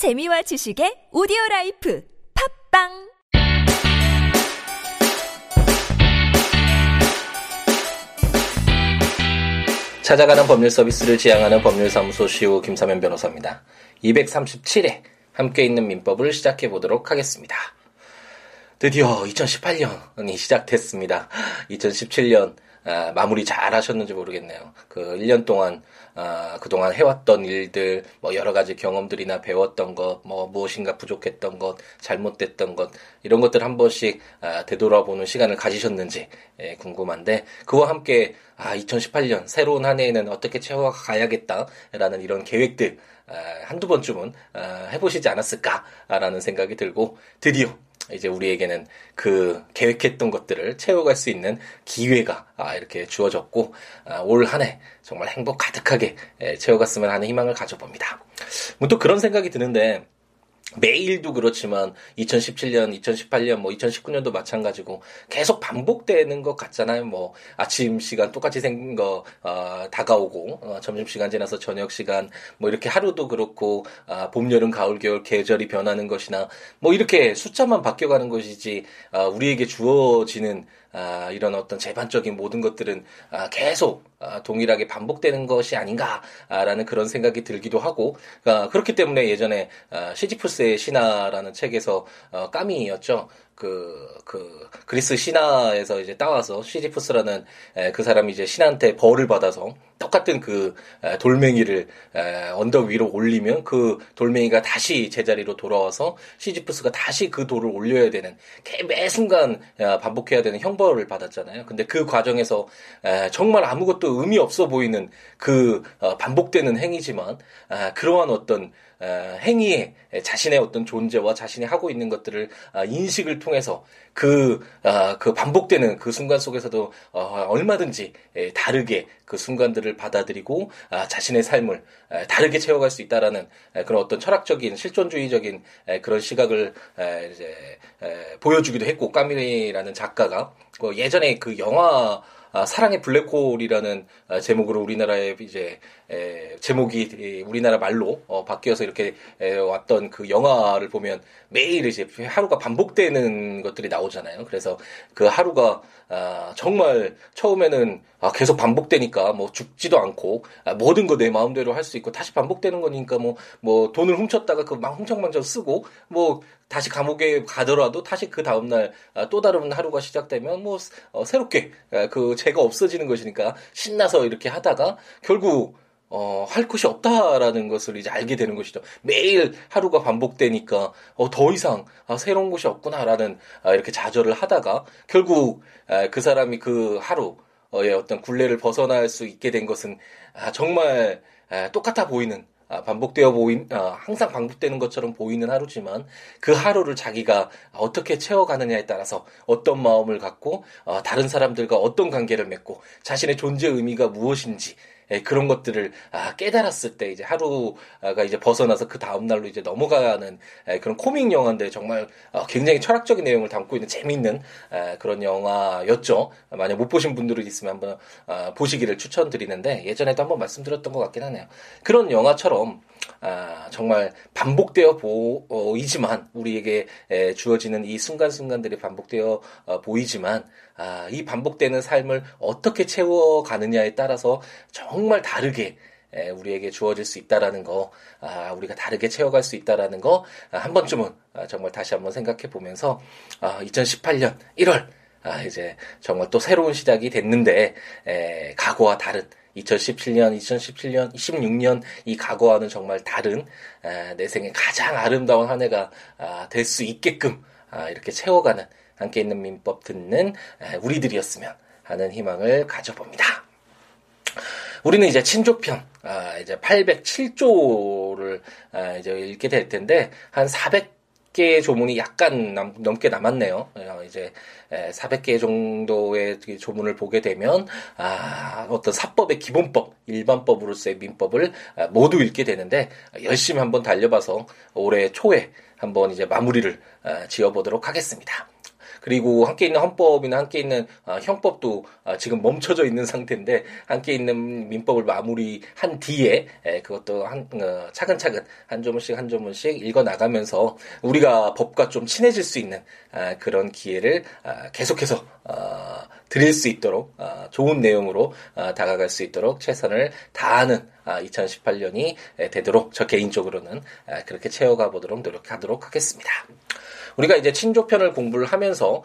재미와 지식의 오디오 라이프 팟빵 찾아가는 법률 서비스를 지향하는 법률사무소 시우 김삼연 변호사입니다. 237회 함께 읽는 민법을 시작해 보도록 하겠습니다. 드디어 2018년이 시작됐습니다. 2017년 아, 마무리 잘 하셨는지 모르겠네요. 그 1년 동안 아, 그동안 해왔던 일들, 뭐 여러 가지 경험들이나 배웠던 것, 뭐 무엇인가 부족했던 것, 잘못됐던 것 이런 것들 한 번씩 아, 되돌아보는 시간을 가지셨는지 예, 궁금한데 그와 함께 아, 2018년 새로운 한 해에는 어떻게 채워가야겠다라는 이런 계획들 아, 한두 번쯤은 아, 해보시지 않았을까라는 생각이 들고 드디어 이제 우리에게는 그 계획했던 것들을 채워갈 수 있는 기회가 아, 이렇게 주어졌고 아, 올한 해 정말 행복 가득하게 채워갔으면 하는 희망을 가져봅니다. 또 그런 생각이 드는데 매일도 그렇지만 2017년, 2018년, 뭐 2019년도 마찬가지고 계속 반복되는 것 같잖아요. 뭐 아침 시간 똑같이 생긴 거 어, 다가오고 어, 점심 시간 지나서 저녁 시간 뭐 이렇게 하루도 그렇고 아, 봄, 여름, 가을, 겨울 계절이 변하는 것이나 뭐 이렇게 숫자만 바뀌어가는 것이지 아, 우리에게 주어지는 아, 이런 어떤 재반적인 모든 것들은 아, 계속 아, 동일하게 반복되는 것이 아닌가라는 그런 생각이 들기도 하고 아, 그렇기 때문에 예전에 아, 시지푸스의 신화라는 책에서 어, 까미였죠. 그, 그, 그리스 신화에서 이제 따와서 시지푸스라는 에, 그 사람이 이제 신한테 벌을 받아서 똑같은 그 에, 돌멩이를 에, 언덕 위로 올리면 그 돌멩이가 다시 제자리로 돌아와서 시지푸스가 다시 그 돌을 올려야 되는 매 순간 반복해야 되는 형벌을 받았잖아요. 근데 그 과정에서 에, 정말 아무것도 의미 없어 보이는 그 어, 반복되는 행위지만 아, 그러한 어떤 행위에 자신의 어떤 존재와 자신이 하고 있는 것들을 아, 인식을 통해서 그, 아, 그 반복되는 그 순간 속에서도 어, 얼마든지 다르게 그 순간들을 받아들이고 아, 자신의 삶을 다르게 채워갈 수 있다라는 그런 어떤 철학적인 실존주의적인 그런 시각을 이제 보여주기도 했고 까미라는 작가가 그 예전에 그 영화 아, 사랑의 블랙홀이라는 아, 제목으로 우리나라에 이제 에, 제목이 우리나라 말로 어, 바뀌어서 이렇게 에, 왔던 그 영화를 보면 매일 이제 하루가 반복되는 것들이 나오잖아요. 그래서 그 하루가 아, 정말 처음에는 아, 계속 반복되니까 뭐 죽지도 않고 아, 모든 거 내 마음대로 할 수 있고 다시 반복되는 거니까 뭐뭐 뭐 돈을 훔쳤다가 그막 훔청망청 쓰고 뭐 다시 감옥에 가더라도 다시 그 다음날 아, 또 다른 하루가 시작되면 뭐 어, 새롭게 아, 그 죄가 없어지는 것이니까 신나서 이렇게 하다가 결국 어, 할 것이 없다라는 것을 이제 알게 되는 것이죠. 매일 하루가 반복되니까, 어, 더 이상, 아, 새로운 것이 없구나라는, 아, 이렇게 좌절을 하다가, 결국, 아, 그 사람이 그 하루, 의 어떤 굴레를 벗어날 수 있게 된 것은, 아, 정말, 아, 똑같아 보이는, 아, 반복되어 보인, 아, 항상 반복되는 것처럼 보이는 하루지만 그 하루를 자기가 어떻게 채워가느냐에 따라서 어떤 마음을 갖고 어, 다른 사람들과 어떤 관계를 맺고 자신의 존재 의미가 무엇인지 예, 그런 것들을 아, 깨달았을 때 이제 하루가 이제 벗어나서 그 다음 날로 이제 넘어가는 예, 그런 코믹 영화인데 정말 어, 굉장히 철학적인 내용을 담고 있는 재미있는 예, 그런 영화였죠. 만약 못 보신 분들이 있으면 한번 어, 보시기를 추천드리는데 예전에도 한번 말씀드렸던 것 같긴 하네요. 그런 영화처럼 아, 정말 반복되어 보이지만 우리에게 주어지는 이 순간순간들이 반복되어 어, 보이지만 아, 이 반복되는 삶을 어떻게 채워가느냐에 따라서 정말 다르게 우리에게 주어질 수 있다라는 거, 아, 우리가 다르게 채워갈 수 있다라는 거, 아, 한 번쯤은 아, 정말 다시 한번 생각해 보면서, 2018년 1월, 이제 정말 또 새로운 시작이 됐는데, 과거와 다른 2017년, 2017년, 16년 이 과거와는 정말 다른 내 생의 가장 아름다운 한 해가 될수 있게끔 이렇게 채워가는 함께 있는 민법 듣는 우리들이었으면 하는 희망을 가져봅니다. 우리는 이제 친족편, 아, 이제 807조를 아, 이제 읽게 될 텐데 한 400 개 조문이 약간 남, 넘게 남았네요. 어, 이제 400개 정도의 조문을 보게 되면 아, 어떤 사법의 기본법, 일반법으로서의 민법을 아, 모두 읽게 되는데 열심히 한번 달려봐서 올해 초에 한번 이제 마무리를 아, 지어보도록 하겠습니다. 그리고 함께 있는 헌법이나 함께 있는 어, 형법도 어, 지금 멈춰져 있는 상태인데 함께 있는 민법을 마무리한 뒤에 에, 그것도 한 어, 차근차근 한 조문씩 한 조문씩 읽어 나가면서 우리가 법과 좀 친해질 수 있는 아, 그런 기회를 아, 계속해서 어, 드릴 수 있도록 아, 좋은 내용으로 아, 다가갈 수 있도록 최선을 다하는 2018년이 아, 되도록 저 개인적으로는 그렇게 채워가 보도록 노력하도록 하겠습니다. 우리가 이제 친족편을 공부를 하면서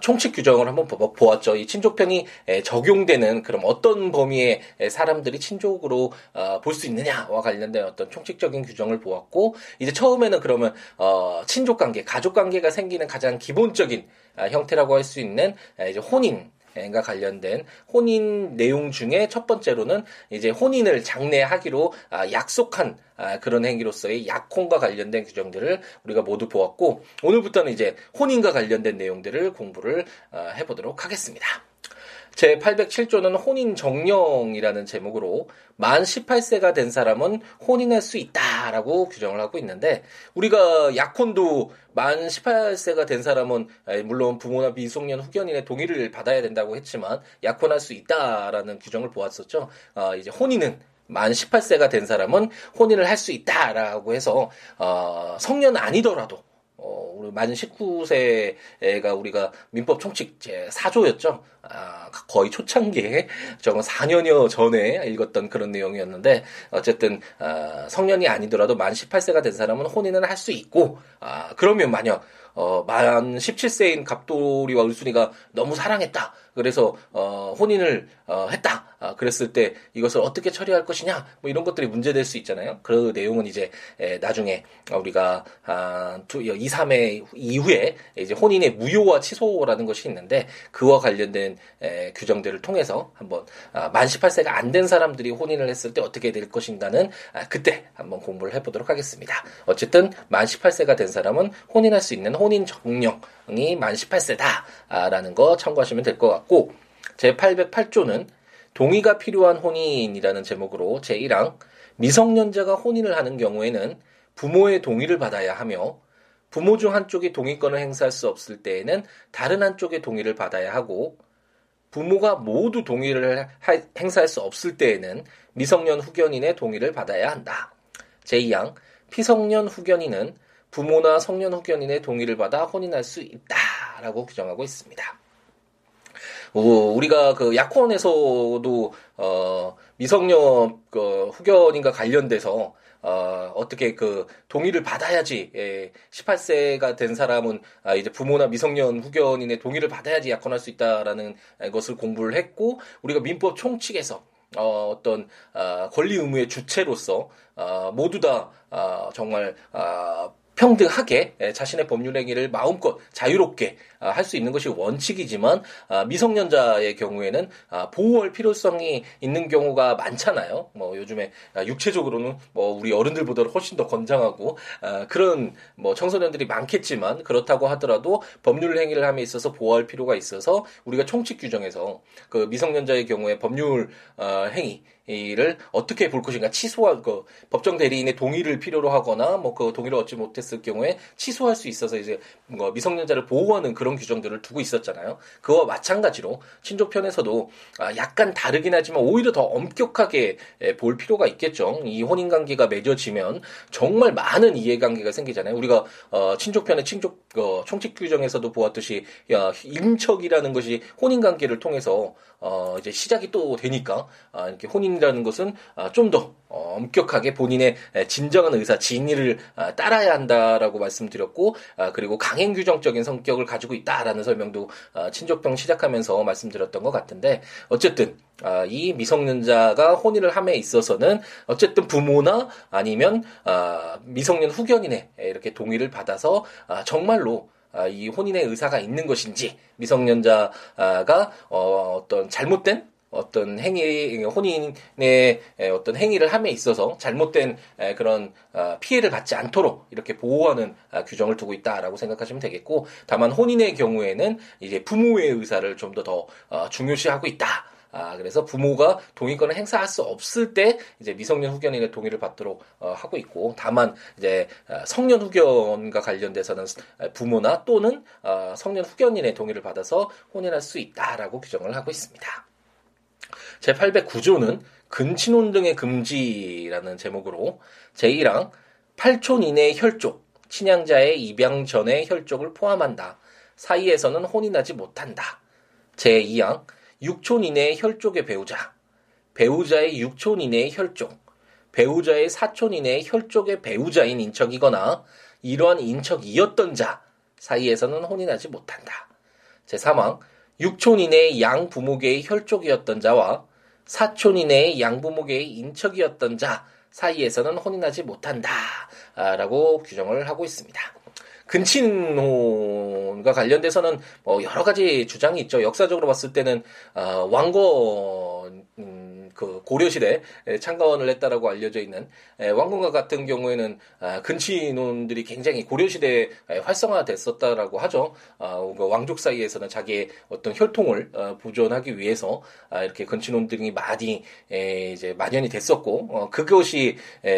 총칙 규정을 한번 보았죠. 이 친족편이 적용되는 그럼 어떤 범위의 사람들이 친족으로 어, 볼수 있느냐와 관련된 어떤 총칙적인 규정을 보았고 이제 처음에는 그러면 어, 친족 관계, 가족 관계가 생기는 가장 기본적인 형태라고 할 수 있는 이제 혼인 과 관련된 혼인 내용 중에 첫 번째로는 이제 혼인을 장래하기로 아, 약속한 아, 그런 행위로서의 약혼과 관련된 규정들을 우리가 모두 보았고 오늘부터는 이제 혼인과 관련된 내용들을 공부를 아, 해보도록 하겠습니다. 제 807조는 혼인 정령이라는 제목으로 만 18세가 된 사람은 혼인할 수 있다라고 규정을 하고 있는데 우리가 약혼도 만 18세가 된 사람은 물론 부모나 미성년 후견인의 동의를 받아야 된다고 했지만 약혼할 수 있다라는 규정을 보았었죠. 어, 이제 혼인은 만 18세가 된 사람은 혼인을 할 수 있다라고 해서 어, 성년 아니더라도 어, 우리 만 19세가 우리가 민법 총칙 제 4조였죠. 아, 거의 초창기에 저건 4년여 전에 읽었던 그런 내용이었는데 어쨌든 아, 성년이 아니더라도 만 18세가 된 사람은 혼인을 할수 있고 아, 그러면 만약 어, 만 17세인 갑돌이와 을순이가 너무 사랑했다. 그래서 어, 혼인을 어, 했다. 아, 그랬을 때 이것을 어떻게 처리할 것이냐 뭐 이런 것들이 문제될 수 있잖아요. 그 내용은 이제 에, 나중에 우리가 아, 2, 3회 이후에 이제 혼인의 무효와 취소라는 것이 있는데 그와 관련된 에, 규정들을 통해서 한번 아, 만 18세가 안 된 사람들이 혼인을 했을 때 어떻게 될 것인가는 아, 그때 한번 공부를 해보도록 하겠습니다. 어쨌든 만 18세가 된 사람은 혼인할 수 있는 혼인 정령이 만 18세다라는 거 참고하시면 될 것 같고 제 808조는 동의가 필요한 혼인이라는 제목으로 제1항 미성년자가 혼인을 하는 경우에는 부모의 동의를 받아야 하며 부모 중 한쪽이 동의권을 행사할 수 없을 때에는 다른 한쪽의 동의를 받아야 하고 부모가 모두 동의를 하, 행사할 수 없을 때에는 미성년 후견인의 동의를 받아야 한다. 제2항 피성년 후견인은 부모나 성년 후견인의 동의를 받아 혼인할 수 있다라고 규정하고 있습니다. 우리가 그 약혼에서도 어 미성년 그 후견인과 관련돼서 어, 어떻게 그 동의를 받아야지 예, 18세가 된 사람은 아, 이제 부모나 미성년 후견인의 동의를 받아야지 약혼할 수 있다라는 것을 공부를 했고 우리가 민법 총칙에서 어, 어떤 어, 권리 의무의 주체로서 어, 모두 다 어, 정말 어, 평등하게 예, 자신의 법률 행위를 마음껏 자유롭게 아, 할수 있는 것이 원칙이지만 아, 미성년자의 경우에는 아, 보호할 필요성이 있는 경우가 많잖아요. 뭐 요즘에 육체적으로는 뭐 우리 어른들보다 훨씬 더 건장하고 그런 뭐 청소년들이 많겠지만 그렇다고 하더라도 법률 행위를 함에 있어서 보호할 필요가 있어서 우리가 총칙 규정에서 그 미성년자의 경우에 법률 어, 행위 이를 어떻게 볼 것인가 취소할 그 법정 대리인의 동의를 필요로 하거나 뭐 그 동의를 얻지 못했을 경우에 취소할 수 있어서 이제 뭐 미성년자를 보호하는 그런 규정들을 두고 있었잖아요. 그와 마찬가지로 친족편에서도 아, 약간 다르긴 하지만 오히려 더 엄격하게 볼 필요가 있겠죠. 이 혼인 관계가 맺어지면 정말 많은 이해관계가 생기잖아요. 우리가 어 친족편의 친족 어 총칙 규정에서도 보았듯이 야 임척이라는 것이 혼인 관계를 통해서 어 이제 시작이 또 되니까 아 이렇게 혼인 혼인이라는 것은 아, 좀더 어, 엄격하게 본인의 진정한 의사, 진의를 아, 따라야 한다라고 말씀드렸고, 아, 그리고 강행 규정적인 성격을 가지고 있다라는 설명도 친족병 시작하면서 말씀드렸던 것 같은데, 어쨌든 이 미성년자가 혼인을 함에 있어서는 어쨌든 부모나 아니면 미성년 후견인의 이렇게 동의를 받아서 정말로 이 혼인의 의사가 있는 것인지 미성년자가 어, 어떤 잘못된 어떤 행위, 혼인의 어떤 행위를 함에 있어서 잘못된 그런 어, 피해를 받지 않도록 이렇게 보호하는 아, 규정을 두고 있다라고 생각하시면 되겠고, 다만 혼인의 경우에는 이제 부모의 의사를 좀 더더 어, 중요시하고 있다. 아, 그래서 부모가 동의권을 행사할 수 없을 때 이제 미성년 후견인의 동의를 받도록 어, 하고 있고 다만 이제 어, 성년 후견과 관련돼서는 부모나 또는 어, 성년 후견인의 동의를 받아서 혼인할 수 있다라고 규정을 하고 있습니다. 제 809조는 근친혼 등의 금지라는 제목으로 제1항 8촌 이내의 혈족, 친양자의 입양 전의 혈족을 포함한다. 사이에서는 혼인하지 못한다. 제2항 6촌 이내의 혈족의 배우자, 배우자의 6촌 이내의 혈족, 배우자의 4촌 이내의 혈족의 배우자인 인척이거나 이러한 인척이었던 자 사이에서는 혼인하지 못한다. 제3항 6촌 이내의 양부모계의 혈족이었던 자와 4촌 이내의 양부모계의 인척이었던 자 사이에서는 혼인하지 못한다. 라고 규정을 하고 있습니다. 근친혼과 관련돼서는 뭐 여러 가지 주장이 있죠. 역사적으로 봤을 때는 어, 왕건 음, 그 고려시대 창건을 했다라고 알려져 있는 왕건과 같은 경우에는 아, 근친혼들이 굉장히 고려시대에 활성화됐었다라고 하죠. 아, 그 왕족 사이에서는 자기의 어떤 혈통을 어, 보존하기 위해서 아, 이렇게 근친혼들이 많이 이제 만연이 됐었고 어, 그것이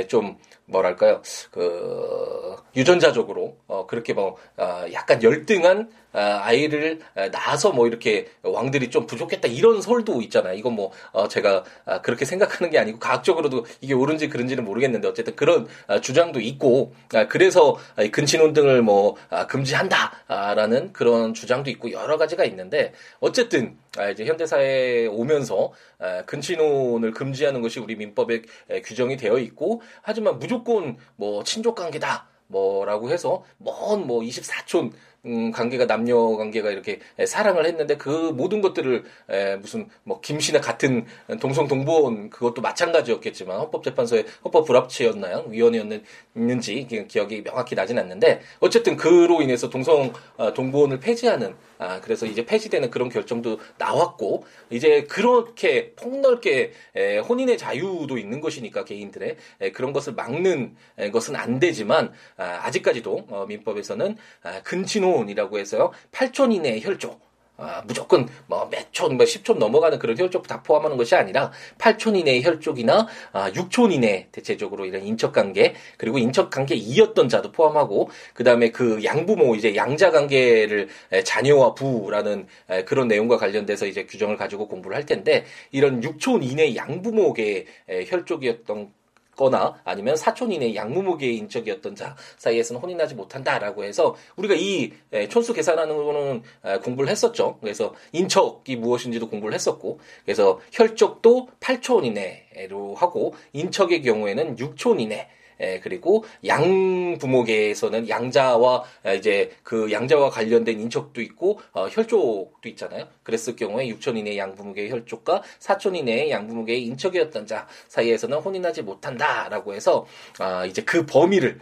좀 뭐랄까요 그 유전자적으로 어 그렇게 뭐 어, 약간 열등한 아, 아이를 낳아서 뭐 이렇게 왕들이 좀 부족했다 이런 설도 있잖아요. 이건 뭐 어, 제가 아, 그렇게 생각하는 게 아니고 과학적으로도 이게 옳은지 그른지는 모르겠는데 어쨌든 그런 아, 주장도 있고 그래서 근친혼 등을 뭐 금지한다라는 그런 주장도 있고 여러 가지가 있는데 어쨌든 이제 현대사에 오면서 근친혼을 금지하는 것이 우리 민법에 규정이 되어 있고 하지만 무조건 뭐 친족 관계다. 뭐라고 해서 먼 뭐 24촌 음, 관계가 남녀 관계가 이렇게 사랑을 했는데 그 모든 것들을 에, 무슨 뭐 김씨나 같은 동성 동본 그것도 마찬가지였겠지만 헌법재판소의 헌법 불합치였나요? 위원회였는지 기억이 명확히 나진 않는데 어쨌든 그로 인해서 동성 어, 동본을 폐지하는 아, 그래서 이제 폐지되는 그런 결정도 나왔고, 이제 그렇게 폭넓게 에, 혼인의 자유도 있는 것이니까 개인들의 에, 그런 것을 막는 에, 것은 안 되지만, 아, 직까지도 어, 민법에서는 아, 근친혼 이라고 해서요, 8촌 이내의 혈족, 아, 무조건 뭐몇 촌, 뭐 10촌 넘어가는 그런 혈족 다 포함하는 것이 아니라 8촌 이내의 혈족이나 아, 6촌 이내 대체적으로 이런 인척 관계 그리고 인척 관계 이었던 자도 포함하고 그다음에 그 양부모 이제 양자 관계를 에, 자녀와 부라는 에, 그런 내용과 관련돼서 이제 규정을 가지고 공부를 할 텐데 이런 6촌 이내 양부모계 혈족이었던 거나 아니면 사촌 이내 양무무계의 인적이었던 자 사이에서는 혼인하지 못한다라고 해서 우리가 이 촌수 계산하는 거는 공부를 했었죠. 그래서 인척이 무엇인지도 공부를 했었고 그래서 혈족도 8촌 이내로 하고 인척의 경우에는 6촌 이내 예, 그리고 양 부모계에서는 양자와 이제 그 양자와 관련된 인척도 있고 어, 혈족도 있잖아요. 그랬을 경우에 6천 이내의 양부모계의 혈족과 4천 이내의 양부모계의 인척이었던 자 사이에서는 혼인하지 못한다라고 해서 아, 이제 그 범위를 에,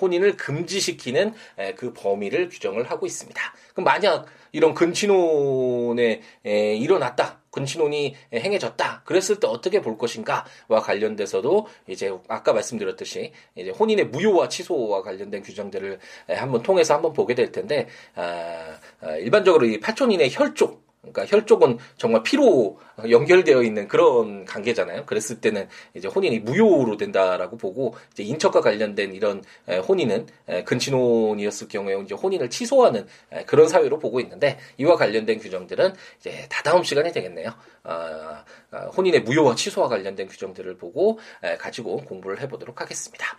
혼인을 금지시키는 에, 그 범위를 규정을 하고 있습니다. 그럼 만약 이런 근친혼에 에, 일어났다. 근친혼이 행해졌다. 그랬을 때 어떻게 볼 것인가와 관련돼서도 이제 아까 말씀드렸듯이 이제 혼인의 무효와 취소와 관련된 규정들을 한번 통해서 한번 보게 될 텐데 아, 아, 일반적으로 이 파촌인의 혈족 그러니까 혈족은 정말 피로 연결되어 있는 그런 관계잖아요. 그랬을 때는 이제 혼인이 무효로 된다라고 보고 이제 인척과 관련된 이런 혼인은 근친혼이었을 경우에 이제 혼인을 취소하는 그런 사회로 보고 있는데 이와 관련된 규정들은 이제 다다음 시간이 되겠네요. 아, 아, 혼인의 무효와 취소와 관련된 규정들을 보고 가지고 공부를 해보도록 하겠습니다.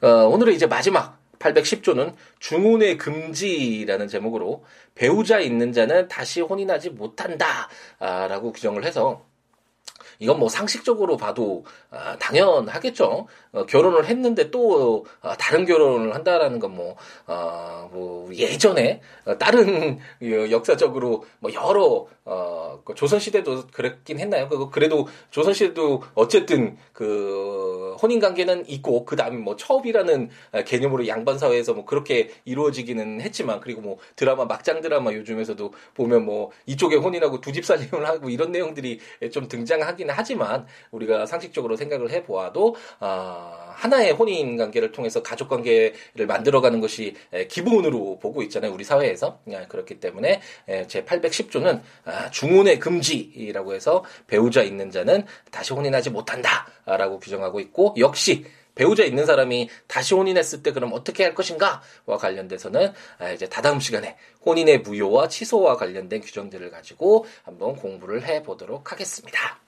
어, 오늘은 이제 마지막 810조는 중혼의 금지라는 제목으로 배우자 있는 자는 다시 혼인하지 못한다. 아, 라고 규정을 해서 이건 뭐 상식적으로 봐도 아, 당연하겠죠. 어, 결혼을 했는데 또 어, 다른 결혼을 한다라는 건 뭐, 어, 뭐 예전에 어, 다른 역사적으로 뭐 여러 어, 그 조선 시대도 그랬긴 했나요? 그 그래도 조선 시대도 어쨌든 그 혼인 관계는 있고 그 다음에 뭐 처업이라는 개념으로 양반 사회에서 뭐 그렇게 이루어지기는 했지만 그리고 뭐 드라마 막장 드라마 요즘에서도 보면 뭐 이쪽에 혼인하고 두 집 살림을 하고 이런 내용들이 좀 등장하긴 하긴 하지만 우리가 상식적으로 생각을 해보아도 어, 하나의 혼인 관계를 통해서 가족 관계를 만들어가는 것이 기본으로 보고 있잖아요 우리 사회에서 그렇기 때문에 제 810조는 아, 중혼의 금지라고 해서 배우자 있는 자는 다시 혼인하지 못한다라고 규정하고 있고 역시 배우자 있는 사람이 다시 혼인했을 때 그럼 어떻게 할 것인가와 관련돼서는 아, 이제 다다음 시간에 혼인의 무효와 취소와 관련된 규정들을 가지고 한번 공부를 해 보도록 하겠습니다.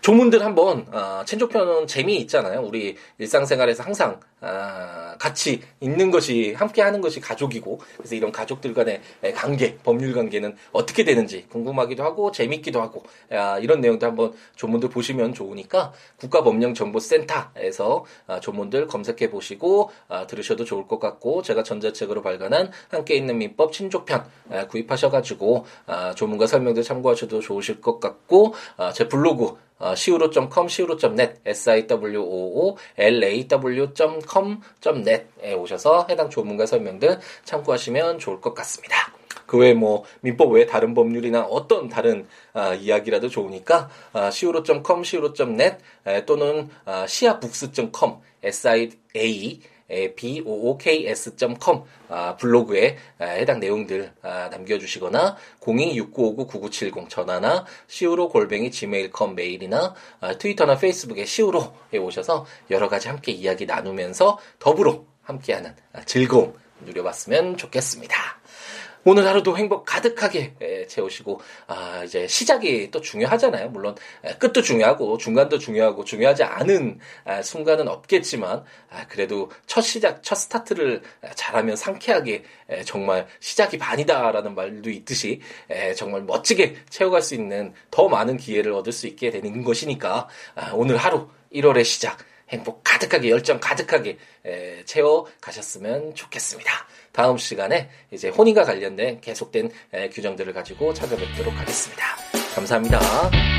조문들 한번 어, 천조편은 재미 있잖아요. 우리 일상생활에서 항상 어, 같이 있는 것이 함께 하는 것이 가족이고 그래서 이런 가족들 간의 관계, 법률 관계는 어떻게 되는지 궁금하기도 하고 재밌기도 하고 아, 이런 내용도 한번 조문들 보시면 좋으니까 국가법령정보센터에서 아, 조문들 검색해 보시고 아, 들으셔도 좋을 것 같고 제가 전자책으로 발간한 함께 있는 민법 친족편 아, 구입하셔가지고 아, 조문과 설명들 참고하셔도 좋으실 것 같고 아, 제 블로그 어, siwo.com, siwo.net, siwo.law.com.net에 오셔서 해당 조문과 설명들 참고하시면 좋을 것 같습니다. 그 외에 뭐 민법 외에 다른 법률이나 어떤 다른 아, 이야기라도 좋으니까 아, siwo.com, siwo.net 또는 아, siabooks.com, siA books.com 아, 블로그에 아, 해당 내용들 아, 남겨주시거나 026959-9970 전화나 시우로 골뱅이 gmail.com 메일이나 트위터나 페이스북에 시우로에 오셔서 여러 가지 함께 이야기 나누면서 더불어 함께하는 즐거움 누려봤으면 좋겠습니다. 오늘 하루도 행복 가득하게 채우시고 아 이제 시작이 또 중요하잖아요. 물론 끝도 중요하고 중간도 중요하고 중요하지 않은 순간은 없겠지만 아, 그래도 첫 시작 첫 스타트를 잘하면 상쾌하게 정말 시작이 반이다라는 말도 있듯이 정말 멋지게 채워갈 수 있는 더 많은 기회를 얻을 수 있게 되는 것이니까 아, 오늘 하루 1월의 시작 행복 가득하게 열정 가득하게 채워 가셨으면 좋겠습니다. 다음 시간에 이제 혼인과 관련된 계속된 규정들을 가지고 찾아뵙도록 하겠습니다. 감사합니다.